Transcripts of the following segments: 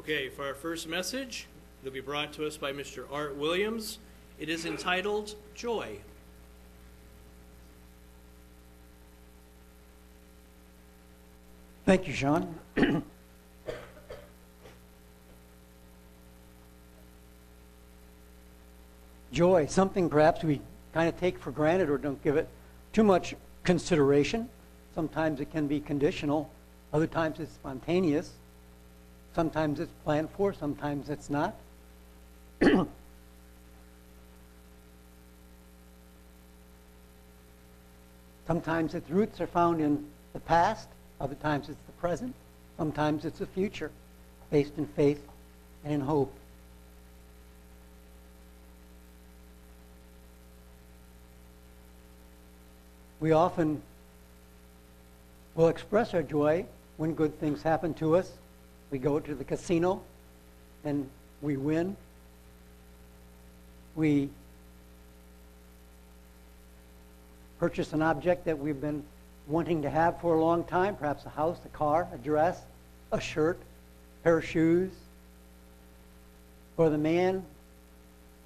Okay, for our first message, it'll be brought to us by Mr. Art Williams. It is entitled Joy. Thank you, Sean. Joy, something perhaps we kind of take for granted or don't give it too much consideration. Sometimes it can be conditional, other times it's spontaneous, sometimes it's planned for, sometimes it's not. sometimes its roots are found in the past, other times it's the present, sometimes it's the future, based in faith and in hope. We often will express our joy when good things happen to us. We go to the casino and we win. We purchase an object that we've been wanting to have for a long time, perhaps a house, a car, a dress, a shirt, a pair of shoes. For the man,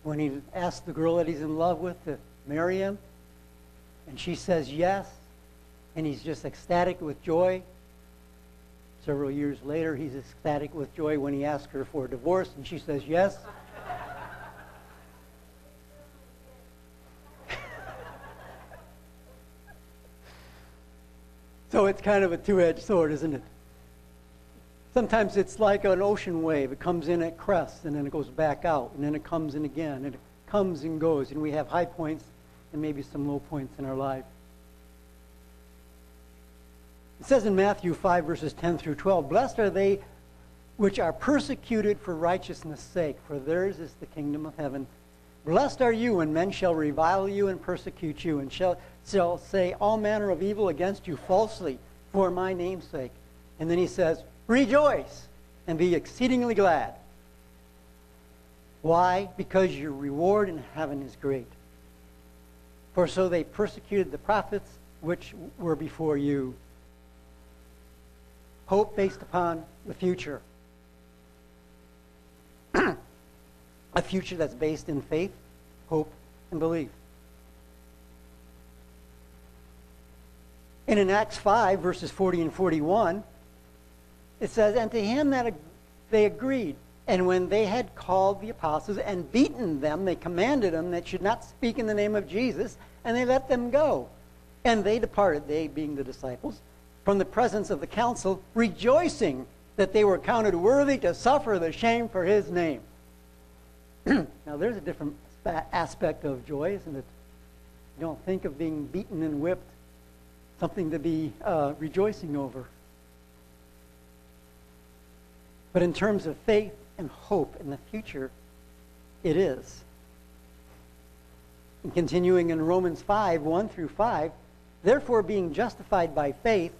when he asks the girl that he's in love with to marry him, and she says yes, and he's just ecstatic with joy. Several years later, he's ecstatic with joy when he asks her for a divorce, and she says yes. so it's kind of a two edged sword, isn't it? Sometimes it's like an ocean wave. It comes in at crest, and then it goes back out, and then it comes in again, and it comes and goes, and we have high points and maybe some low points in our life. It says in Matthew 5, verses 10 through 12 Blessed are they which are persecuted for righteousness' sake, for theirs is the kingdom of heaven. Blessed are you when men shall revile you and persecute you, and shall, shall say all manner of evil against you falsely for my name's sake. And then he says, Rejoice and be exceedingly glad. Why? Because your reward in heaven is great. For so they persecuted the prophets which were before you. Hope based upon the future. a future that's based in faith, hope, and belief. And in Acts 5, verses 40 and 41, it says, And to him that they agreed. And when they had called the apostles and beaten them, they commanded them that should not speak in the name of Jesus, and they let them go. And they departed, they being the disciples, from the presence of the council, rejoicing that they were counted worthy to suffer the shame for his name. now, there's a different aspect of joy, isn't it? You don't think of being beaten and whipped something to be uh, rejoicing over. But in terms of faith and hope in the future, it is. And continuing in Romans 5 1 through 5, therefore, being justified by faith,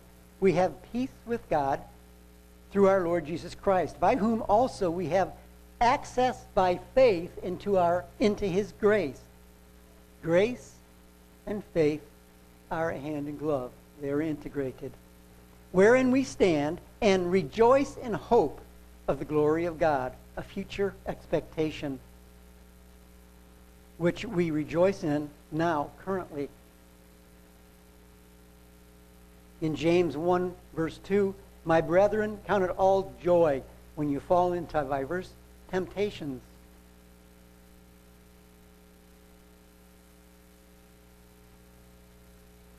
we have peace with God through our Lord Jesus Christ, by whom also we have access by faith into, our, into his grace. Grace and faith are hand and glove, they are integrated. Wherein we stand and rejoice in hope of the glory of God, a future expectation which we rejoice in now, currently. In James 1, verse 2, my brethren, count it all joy when you fall into diverse temptations.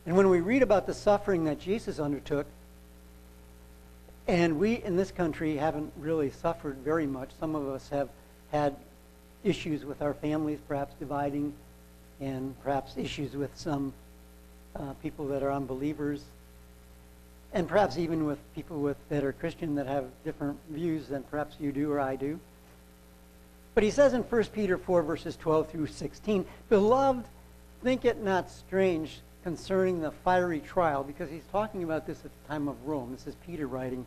And when we read about the suffering that Jesus undertook, and we in this country haven't really suffered very much, some of us have had issues with our families, perhaps dividing, and perhaps issues with some uh, people that are unbelievers, and perhaps even with people with, that are Christian that have different views than perhaps you do or I do. But he says in 1 Peter 4, verses 12 through 16, Beloved, think it not strange concerning the fiery trial, because he's talking about this at the time of Rome. This is Peter writing,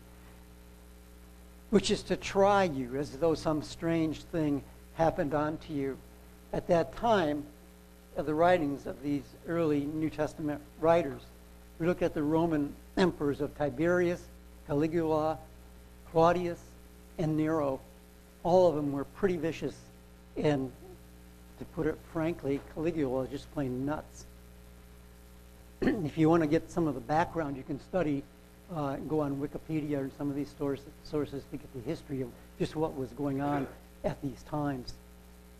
which is to try you as though some strange thing happened unto you. At that time of the writings of these early New Testament writers, we look at the Roman emperors of Tiberius, Caligula, Claudius, and Nero, all of them were pretty vicious. And to put it frankly, Caligula was just plain nuts. if you want to get some of the background, you can study, uh, go on Wikipedia and some of these sources, sources to get the history of just what was going on at these times.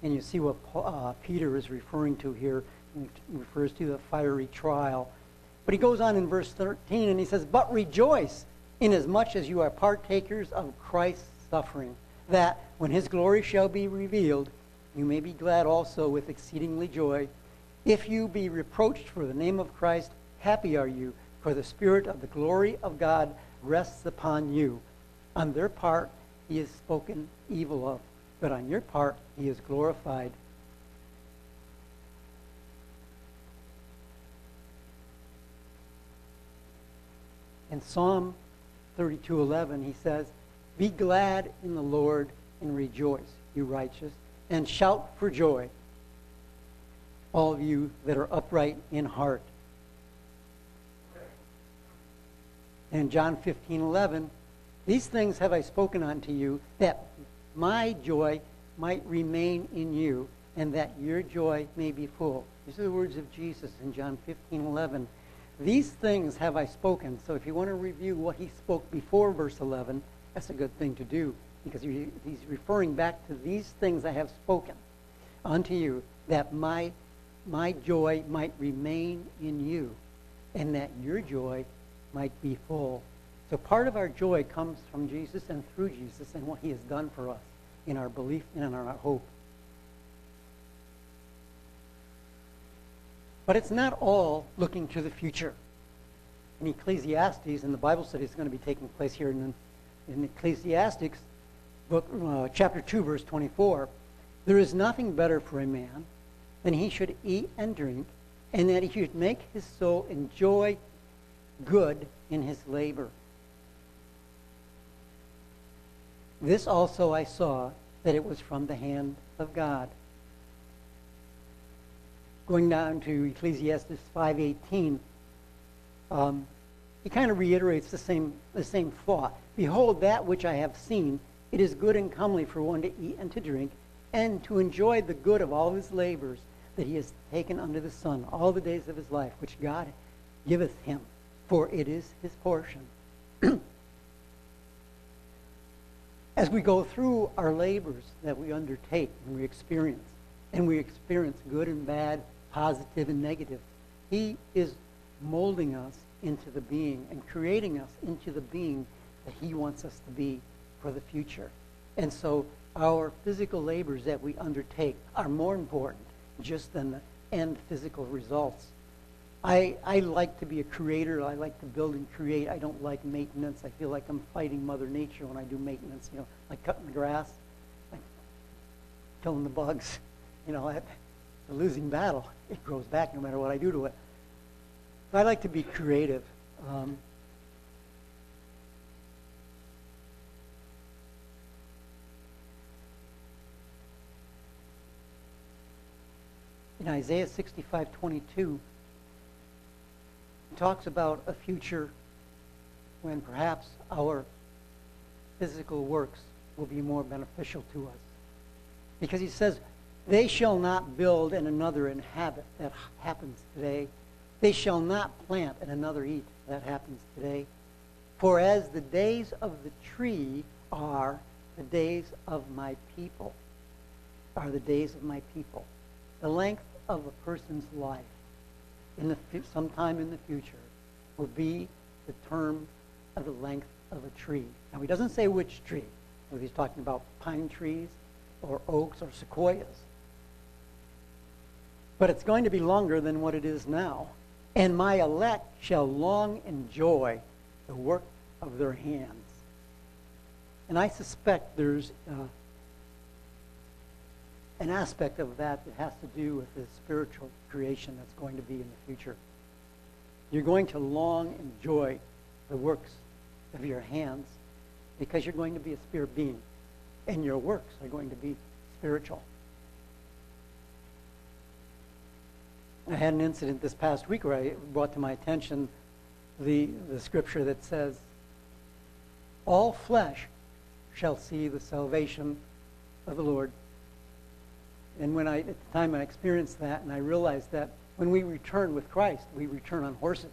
And you see what uh, Peter is referring to here. He refers to the fiery trial. But he goes on in verse 13 and he says, But rejoice inasmuch as you are partakers of Christ's suffering, that when his glory shall be revealed, you may be glad also with exceedingly joy. If you be reproached for the name of Christ, happy are you, for the Spirit of the glory of God rests upon you. On their part, he is spoken evil of, but on your part, he is glorified. In Psalm 32:11 he says, "Be glad in the Lord and rejoice, you righteous, and shout for joy, all of you that are upright in heart." And John 15:11, "These things have I spoken unto you, that my joy might remain in you, and that your joy may be full." These are the words of Jesus in John 15:11. These things have I spoken. So if you want to review what he spoke before verse 11, that's a good thing to do because he's referring back to these things I have spoken unto you, that my, my joy might remain in you, and that your joy might be full. So part of our joy comes from Jesus and through Jesus and what he has done for us in our belief and in our hope. But it's not all looking to the future. In Ecclesiastes, and the Bible study is going to be taking place here in, in Ecclesiastes, book, uh, chapter 2, verse 24, there is nothing better for a man than he should eat and drink, and that he should make his soul enjoy good in his labor. This also I saw that it was from the hand of God going down to Ecclesiastes 5.18, um, he kind of reiterates the same, the same thought. Behold, that which I have seen, it is good and comely for one to eat and to drink, and to enjoy the good of all his labors that he has taken under the sun all the days of his life, which God giveth him, for it is his portion. As we go through our labors that we undertake and we experience, and we experience good and bad, positive and negative. He is molding us into the being and creating us into the being that He wants us to be for the future. And so our physical labors that we undertake are more important just than the end physical results. I, I like to be a creator. I like to build and create. I don't like maintenance. I feel like I'm fighting Mother Nature when I do maintenance, you know, like cutting the grass, like killing the bugs. You know, I, a losing battle. It grows back no matter what I do to it. I like to be creative. Um, in Isaiah 65 22, he talks about a future when perhaps our physical works will be more beneficial to us. Because he says, they shall not build and another inhabit. That happens today. They shall not plant and another eat. That happens today. For as the days of the tree are the days of my people, are the days of my people. The length of a person's life in the sometime in the future will be the term of the length of a tree. Now he doesn't say which tree. Whether he's talking about pine trees or oaks or sequoias. But it's going to be longer than what it is now. And my elect shall long enjoy the work of their hands. And I suspect there's uh, an aspect of that that has to do with the spiritual creation that's going to be in the future. You're going to long enjoy the works of your hands because you're going to be a spirit being, and your works are going to be spiritual. I had an incident this past week where I brought to my attention the, the scripture that says, All flesh shall see the salvation of the Lord. And when I, at the time I experienced that and I realized that when we return with Christ, we return on horses.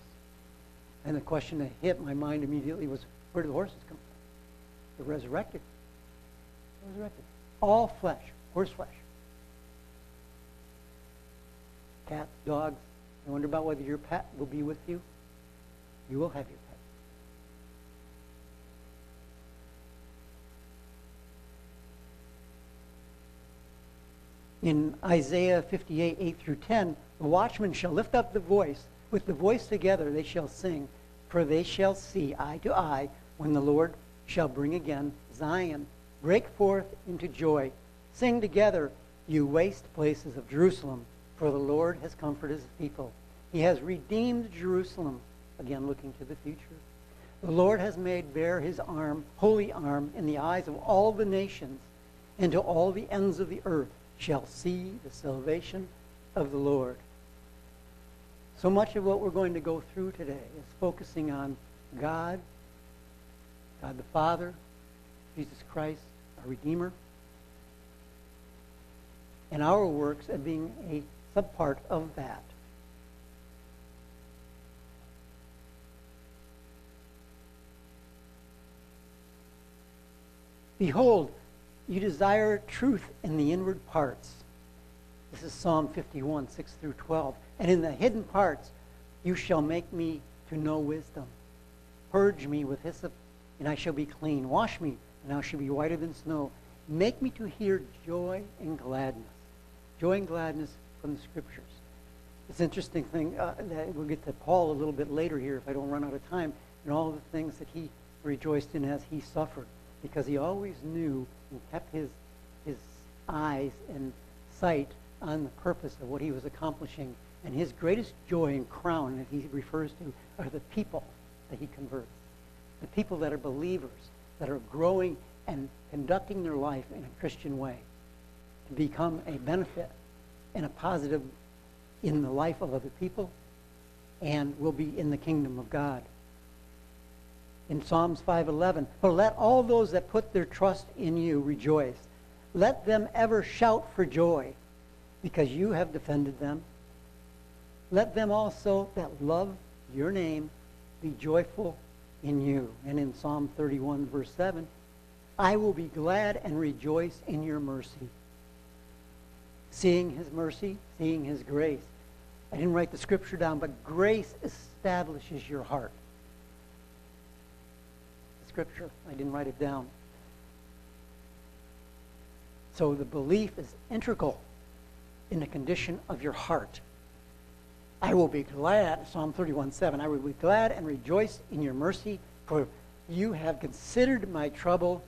And the question that hit my mind immediately was, where do the horses come from? They're resurrected. Resurrected. All flesh, horse flesh. Cats, dogs. I wonder about whether your pet will be with you. You will have your pet. In Isaiah 58, 8 through 10, the watchman shall lift up the voice. With the voice together they shall sing, for they shall see eye to eye when the Lord shall bring again Zion. Break forth into joy. Sing together, you waste places of Jerusalem, for the Lord has comforted his people. He has redeemed Jerusalem, again looking to the future. The Lord has made bare his arm, holy arm, in the eyes of all the nations, and to all the ends of the earth shall see the salvation of the Lord. So much of what we're going to go through today is focusing on God, God the Father, Jesus Christ, our Redeemer, and our works as being a subpart of that. Behold, you desire truth in the inward parts. This is Psalm 51, 6 through 12. And in the hidden parts you shall make me to know wisdom. Purge me with hyssop, and I shall be clean. Wash me, and I shall be whiter than snow. Make me to hear joy and gladness. Joy and gladness from the Scriptures. It's an interesting thing uh, that we'll get to Paul a little bit later here if I don't run out of time, and all the things that he rejoiced in as he suffered, because he always knew and kept his, his eyes and sight on the purpose of what he was accomplishing. And his greatest joy and crown that he refers to are the people that he converts. The people that are believers, that are growing and conducting their life in a Christian way to become a benefit and a positive in the life of other people and will be in the kingdom of God. In Psalms 5:11, "For let all those that put their trust in you rejoice. Let them ever shout for joy, because you have defended them. Let them also that love your name be joyful in you." And in Psalm 31 verse 7, "I will be glad and rejoice in your mercy." Seeing his mercy, seeing his grace. I didn't write the scripture down, but grace establishes your heart. Scripture, I didn't write it down. So the belief is integral in the condition of your heart. I will be glad, Psalm 31 7, I will be glad and rejoice in your mercy, for you have considered my trouble.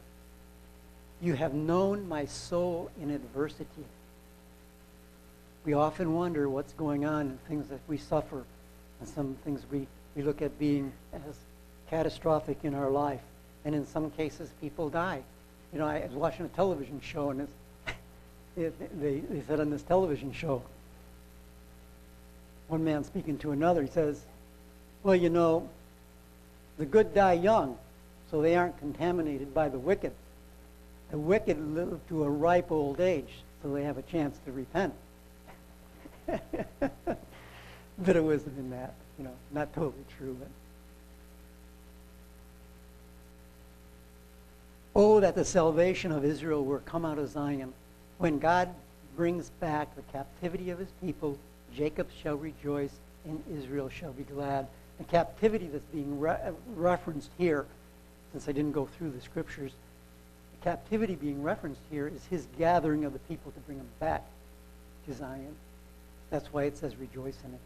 You have known my soul in adversity. We often wonder what's going on and things that we suffer, and some things we, we look at being as catastrophic in our life. And in some cases, people die. You know, I was watching a television show, and it, they, they said on this television show, one man speaking to another, he says, Well, you know, the good die young, so they aren't contaminated by the wicked. The wicked live to a ripe old age, so they have a chance to repent. Bit of wisdom in that, you know, not totally true, but. Oh, that the salvation of Israel were come out of Zion. When God brings back the captivity of his people, Jacob shall rejoice and Israel shall be glad. The captivity that's being re- referenced here, since I didn't go through the scriptures, the captivity being referenced here is his gathering of the people to bring them back to Zion. That's why it says rejoice in it.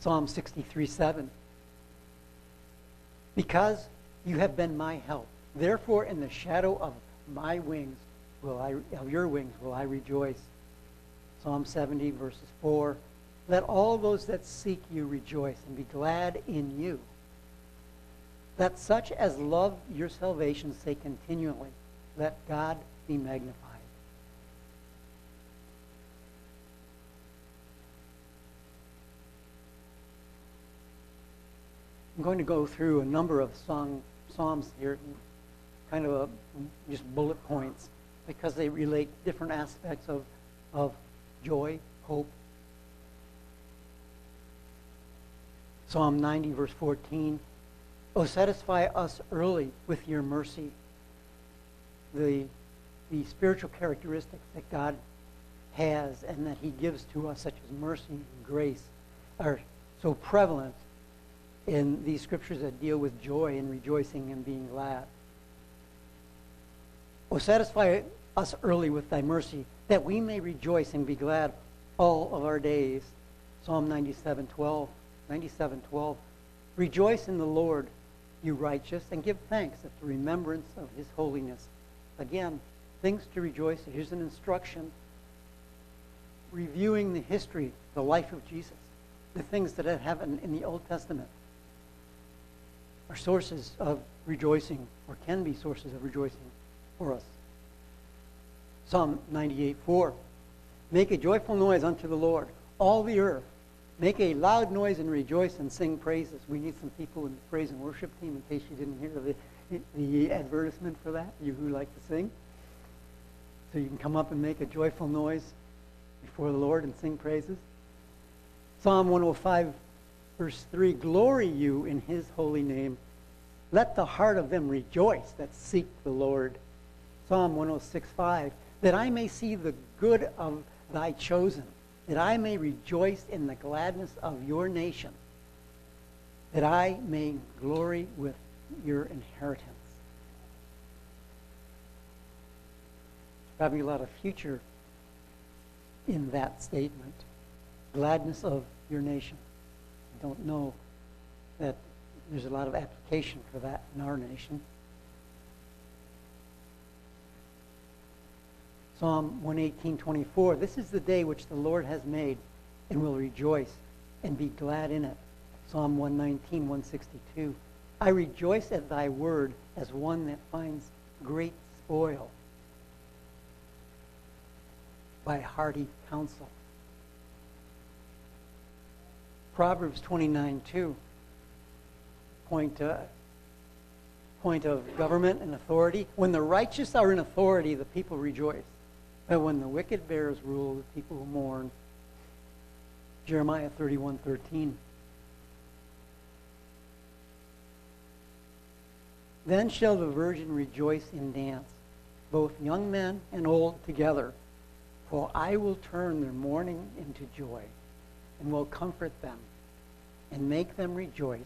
Psalm 63 7. Because you have been my help. Therefore, in the shadow of my wings will I, of your wings will I rejoice. Psalm 70, verses 4. Let all those that seek you rejoice and be glad in you. Let such as love your salvation say continually, Let God be magnified. I'm going to go through a number of song, psalms here, kind of a, just bullet points, because they relate different aspects of, of joy, hope. Psalm 90, verse 14. Oh, satisfy us early with your mercy. The, the spiritual characteristics that God has and that he gives to us, such as mercy and grace, are so prevalent in these scriptures that deal with joy and rejoicing and being glad. Oh, satisfy us early with thy mercy, that we may rejoice and be glad all of our days. Psalm 97, 12. 97, 12. Rejoice in the Lord, you righteous, and give thanks at the remembrance of his holiness. Again, things to rejoice. Here's an instruction reviewing the history, the life of Jesus, the things that have happened in the Old Testament are sources of rejoicing, or can be sources of rejoicing for us. Psalm 98 4. Make a joyful noise unto the Lord, all the earth. Make a loud noise and rejoice and sing praises. We need some people in the praise and worship team in case you didn't hear the, the advertisement for that, you who like to sing. So you can come up and make a joyful noise before the Lord and sing praises. Psalm 105, verse 3 Glory you in his holy name. Let the heart of them rejoice that seek the Lord. Psalm 106:5 That I may see the good of thy chosen, that I may rejoice in the gladness of your nation, that I may glory with your inheritance. Probably a lot of future in that statement. Gladness of your nation. Don't know that there's a lot of application for that in our nation. Psalm 118:24 This is the day which the Lord has made and will rejoice and be glad in it. Psalm 119:162 I rejoice at thy word as one that finds great spoil by hearty counsel. Proverbs 29 2. Point, uh, point of government and authority. When the righteous are in authority, the people rejoice. But when the wicked bears rule, the people mourn. Jeremiah 31 13. Then shall the virgin rejoice and dance, both young men and old together. For I will turn their mourning into joy, and will comfort them, and make them rejoice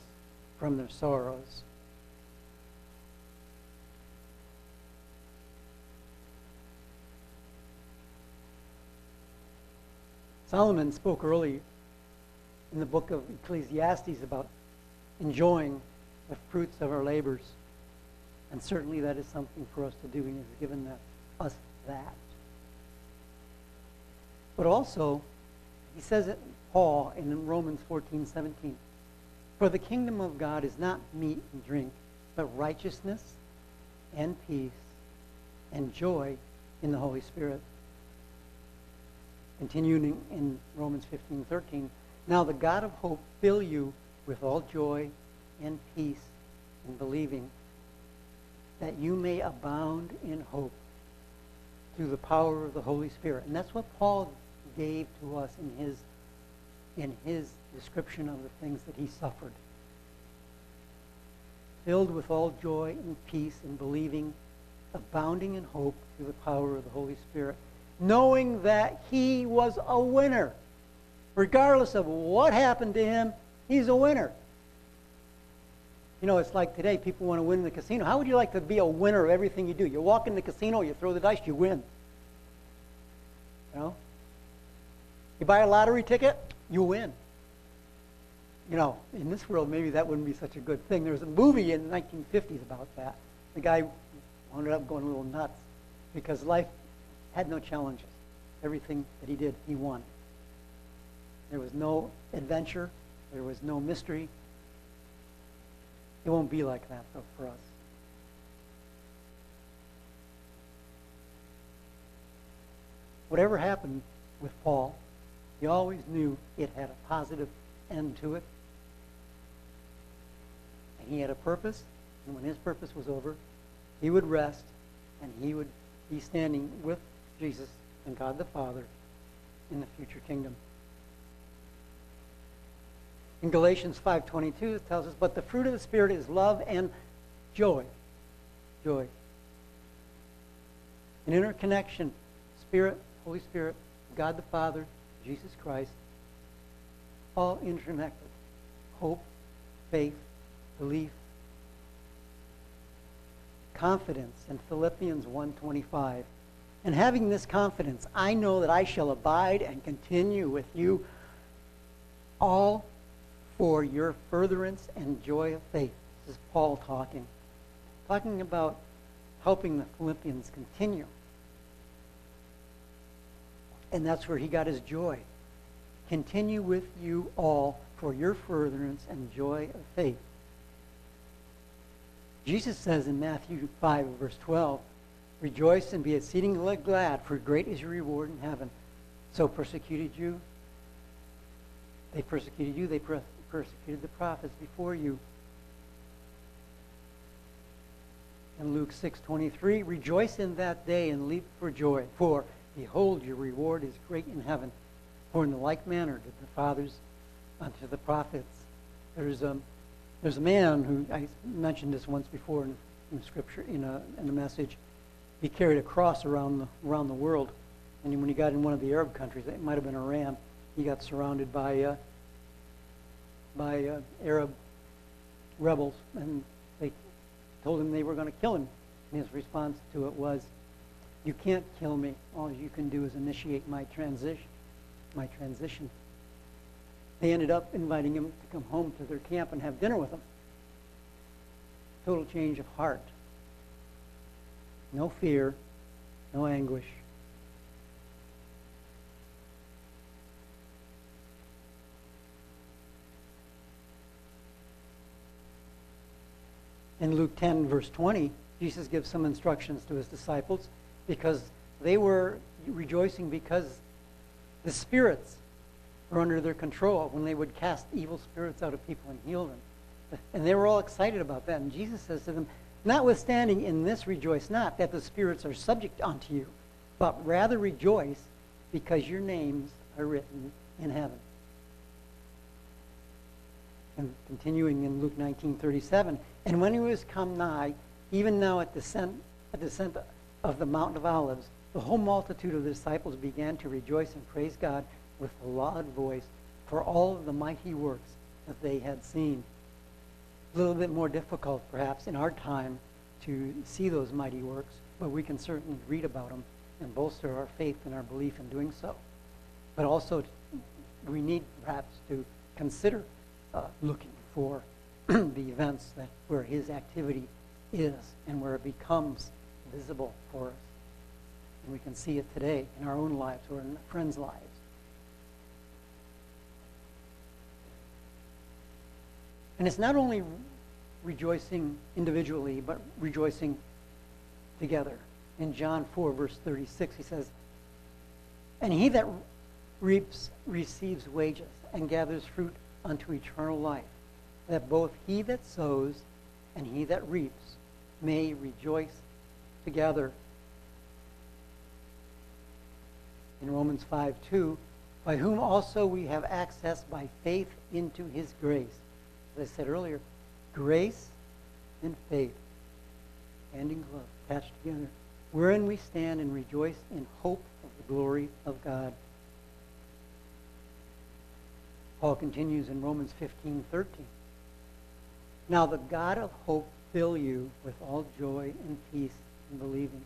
from their sorrows. Solomon spoke early in the book of Ecclesiastes about enjoying the fruits of our labors. And certainly that is something for us to do. He has given us that. But also, he says it, Paul, in Romans 14, 17. For the kingdom of God is not meat and drink, but righteousness and peace and joy in the Holy Spirit. Continuing in Romans 15, 13. Now the God of hope fill you with all joy and peace in believing, that you may abound in hope through the power of the Holy Spirit. And that's what Paul gave to us in his, in his description of the things that he suffered. Filled with all joy and peace in believing, abounding in hope through the power of the Holy Spirit, knowing that he was a winner. Regardless of what happened to him, he's a winner. You know, it's like today, people want to win in the casino. How would you like to be a winner of everything you do? You walk in the casino, you throw the dice, you win. You know? You buy a lottery ticket, you win. You know, in this world, maybe that wouldn't be such a good thing. There was a movie in the 1950s about that. The guy wound up going a little nuts because life had no challenges. Everything that he did, he won. There was no adventure. There was no mystery. It won't be like that, though, for us. Whatever happened with Paul, he always knew it had a positive end to it. And he had a purpose, And when his purpose was over, he would rest and he would be standing with Jesus and God the Father in the future kingdom. In Galatians 5:22 it tells us, "But the fruit of the spirit is love and joy." Joy. An interconnection, Spirit, Holy Spirit, God the Father, Jesus Christ, all interconnected. Hope, faith, belief, confidence in Philippians 1:25. And having this confidence, I know that I shall abide and continue with you all for your furtherance and joy of faith. This is Paul talking. Talking about helping the Philippians continue. And that's where he got his joy. Continue with you all for your furtherance and joy of faith. Jesus says in Matthew 5, verse 12, Rejoice and be exceedingly glad, for great is your reward in heaven. So persecuted you. They persecuted you. They per- persecuted the prophets before you. In Luke 6:23, rejoice in that day and leap for joy, for behold, your reward is great in heaven. For in the like manner did the fathers unto the prophets. There's a there's a man who I mentioned this once before in, in scripture in a in a message. He carried a cross around the around the world, and when he got in one of the Arab countries, it might have been Iran, he got surrounded by uh, by uh, Arab rebels, and they told him they were going to kill him. And his response to it was, "You can't kill me. All you can do is initiate my transition." My transition. They ended up inviting him to come home to their camp and have dinner with them. Total change of heart. No fear, no anguish. In Luke 10, verse 20, Jesus gives some instructions to his disciples because they were rejoicing because the spirits were under their control when they would cast evil spirits out of people and heal them. And they were all excited about that. And Jesus says to them, Notwithstanding in this rejoice not that the spirits are subject unto you, but rather rejoice because your names are written in heaven. And continuing in Luke 19:37, and when he was come nigh, even now at the descent, at the of the Mount of Olives, the whole multitude of the disciples began to rejoice and praise God with a loud voice for all of the mighty works that they had seen. A little bit more difficult, perhaps, in our time to see those mighty works, but we can certainly read about them and bolster our faith and our belief in doing so. But also, we need perhaps to consider uh, looking for the events that where his activity is and where it becomes visible for us. And we can see it today in our own lives or in friends' lives. And it's not only rejoicing individually, but rejoicing together. In John 4, verse 36, he says, And he that reaps receives wages and gathers fruit unto eternal life, that both he that sows and he that reaps may rejoice together. In Romans 5 2, by whom also we have access by faith into his grace. As I said earlier, grace and faith, hand in glove, attached together, wherein we stand and rejoice in hope of the glory of God. Paul continues in Romans 15 13. Now the God of hope fill you with all joy and peace in believing.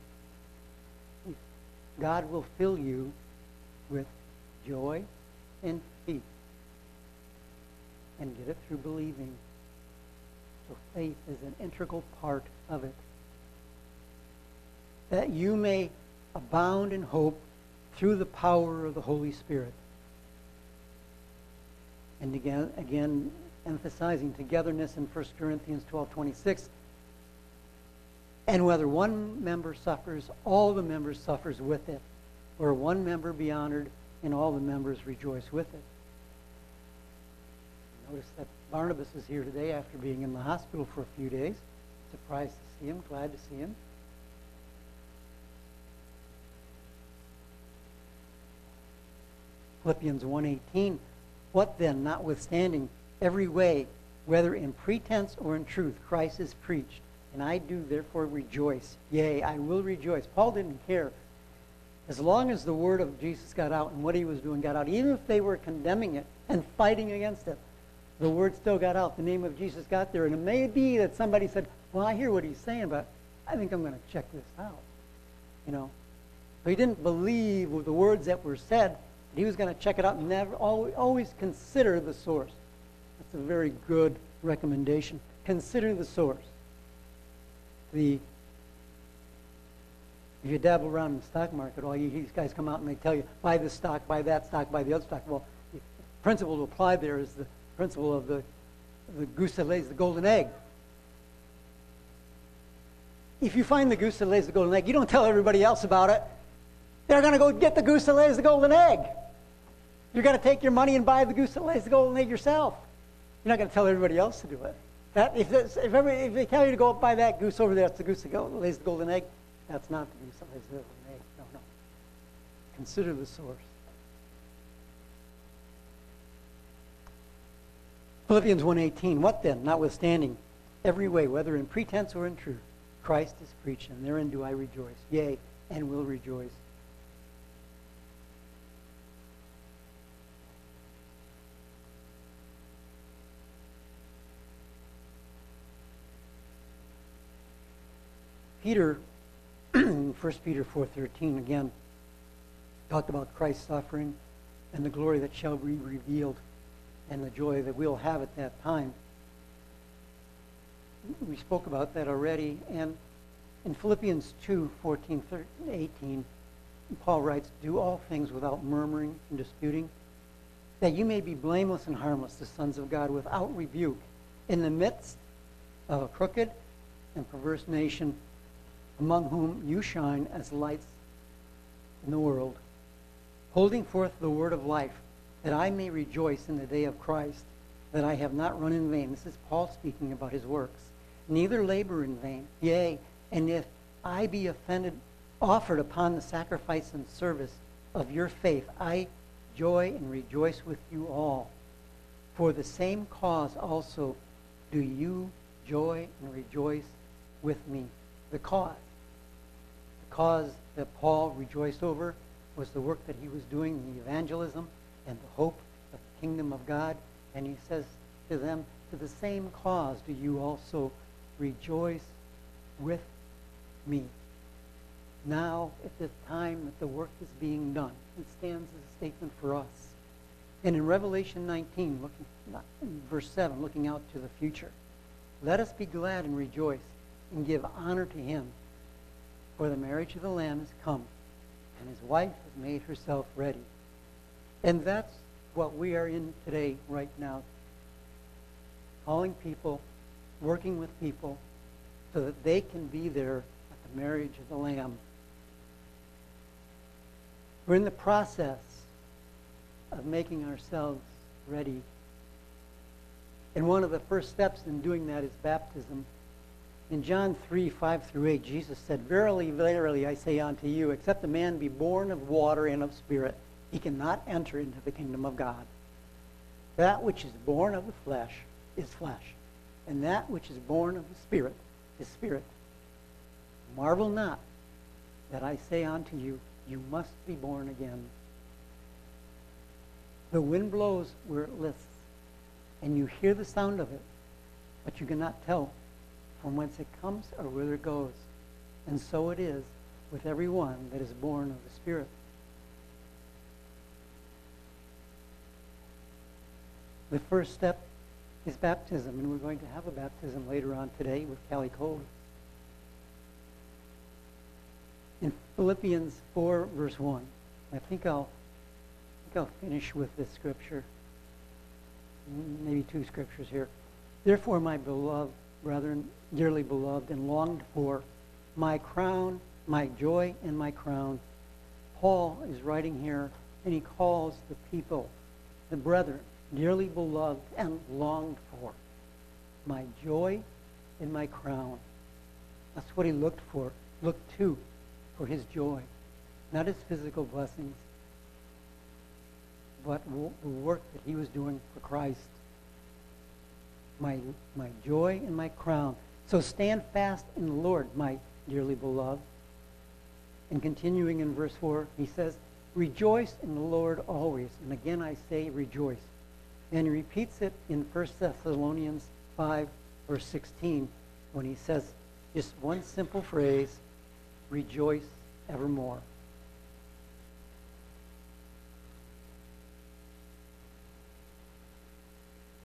God will fill you with joy and peace. And get it through believing. So faith is an integral part of it. That you may abound in hope through the power of the Holy Spirit. And again, again emphasizing togetherness in 1 Corinthians 12 26. And whether one member suffers, all the members suffers with it. Or one member be honored, and all the members rejoice with it. Notice that Barnabas is here today after being in the hospital for a few days. Surprised to see him, glad to see him. Philippians 1:18 What then notwithstanding every way whether in pretense or in truth Christ is preached and I do therefore rejoice. Yea I will rejoice. Paul didn't care. As long as the word of Jesus got out and what he was doing got out even if they were condemning it and fighting against it the word still got out. The name of Jesus got there. And it may be that somebody said well I hear what he's saying but I think I'm going to check this out. You know? So he didn't believe with the words that were said. He was going to check it out and never always consider the source. That's a very good recommendation. Consider the source. The if you dabble around in the stock market, all these guys come out and they tell you buy this stock, buy that stock, buy the other stock. Well, the principle to apply there is the principle of the the goose that lays the golden egg. If you find the goose that lays the golden egg, you don't tell everybody else about it. They're going to go get the goose that lays the golden egg. You're going to take your money and buy the goose that lays the golden egg yourself. You're not going to tell everybody else to do it. That, if, if, every, if they tell you to go buy that goose over there, that's the goose that lays the golden egg. That's not the goose that lays the golden egg. No, no. Consider the source. Philippians 1.18, What then, notwithstanding, every way, whether in pretense or in truth, Christ is preached, and therein do I rejoice, yea, and will rejoice. Peter, 1 Peter 4.13, again, talked about Christ's suffering and the glory that shall be revealed and the joy that we'll have at that time. We spoke about that already. And in Philippians 2, 14, 13, 18, Paul writes, Do all things without murmuring and disputing, that you may be blameless and harmless, the sons of God, without rebuke, in the midst of a crooked and perverse nation among whom you shine as lights in the world, holding forth the word of life, that I may rejoice in the day of Christ, that I have not run in vain. This is Paul speaking about his works. Neither labor in vain. Yea, and if I be offended, offered upon the sacrifice and service of your faith, I joy and rejoice with you all. For the same cause also do you joy and rejoice with me. The cause cause that Paul rejoiced over was the work that he was doing in the evangelism and the hope of the kingdom of God. And he says to them, to the same cause do you also rejoice with me. Now, at the time that the work is being done, it stands as a statement for us. And in Revelation 19, looking, in verse 7, looking out to the future, let us be glad and rejoice and give honor to him for the marriage of the Lamb has come, and his wife has made herself ready. And that's what we are in today, right now. Calling people, working with people, so that they can be there at the marriage of the Lamb. We're in the process of making ourselves ready. And one of the first steps in doing that is baptism. In John 3, 5 through 8, Jesus said, Verily, verily, I say unto you, except a man be born of water and of spirit, he cannot enter into the kingdom of God. That which is born of the flesh is flesh, and that which is born of the spirit is spirit. Marvel not that I say unto you, you must be born again. The wind blows where it lists, and you hear the sound of it, but you cannot tell from whence it comes or whither it goes. And so it is with every one that is born of the Spirit. The first step is baptism, and we're going to have a baptism later on today with Callie Cole. In Philippians 4, verse 1, I think I'll, I think I'll finish with this scripture. Maybe two scriptures here. Therefore, my beloved brethren, dearly beloved and longed for, my crown, my joy and my crown. Paul is writing here, and he calls the people, the brethren, dearly beloved and longed for, my joy and my crown. That's what he looked for, looked to for his joy. Not his physical blessings, but the work that he was doing for Christ. My, my joy and my crown. So stand fast in the Lord, my dearly beloved. And continuing in verse 4, he says, Rejoice in the Lord always. And again I say rejoice. And he repeats it in 1 Thessalonians 5, verse 16, when he says just one simple phrase, rejoice evermore.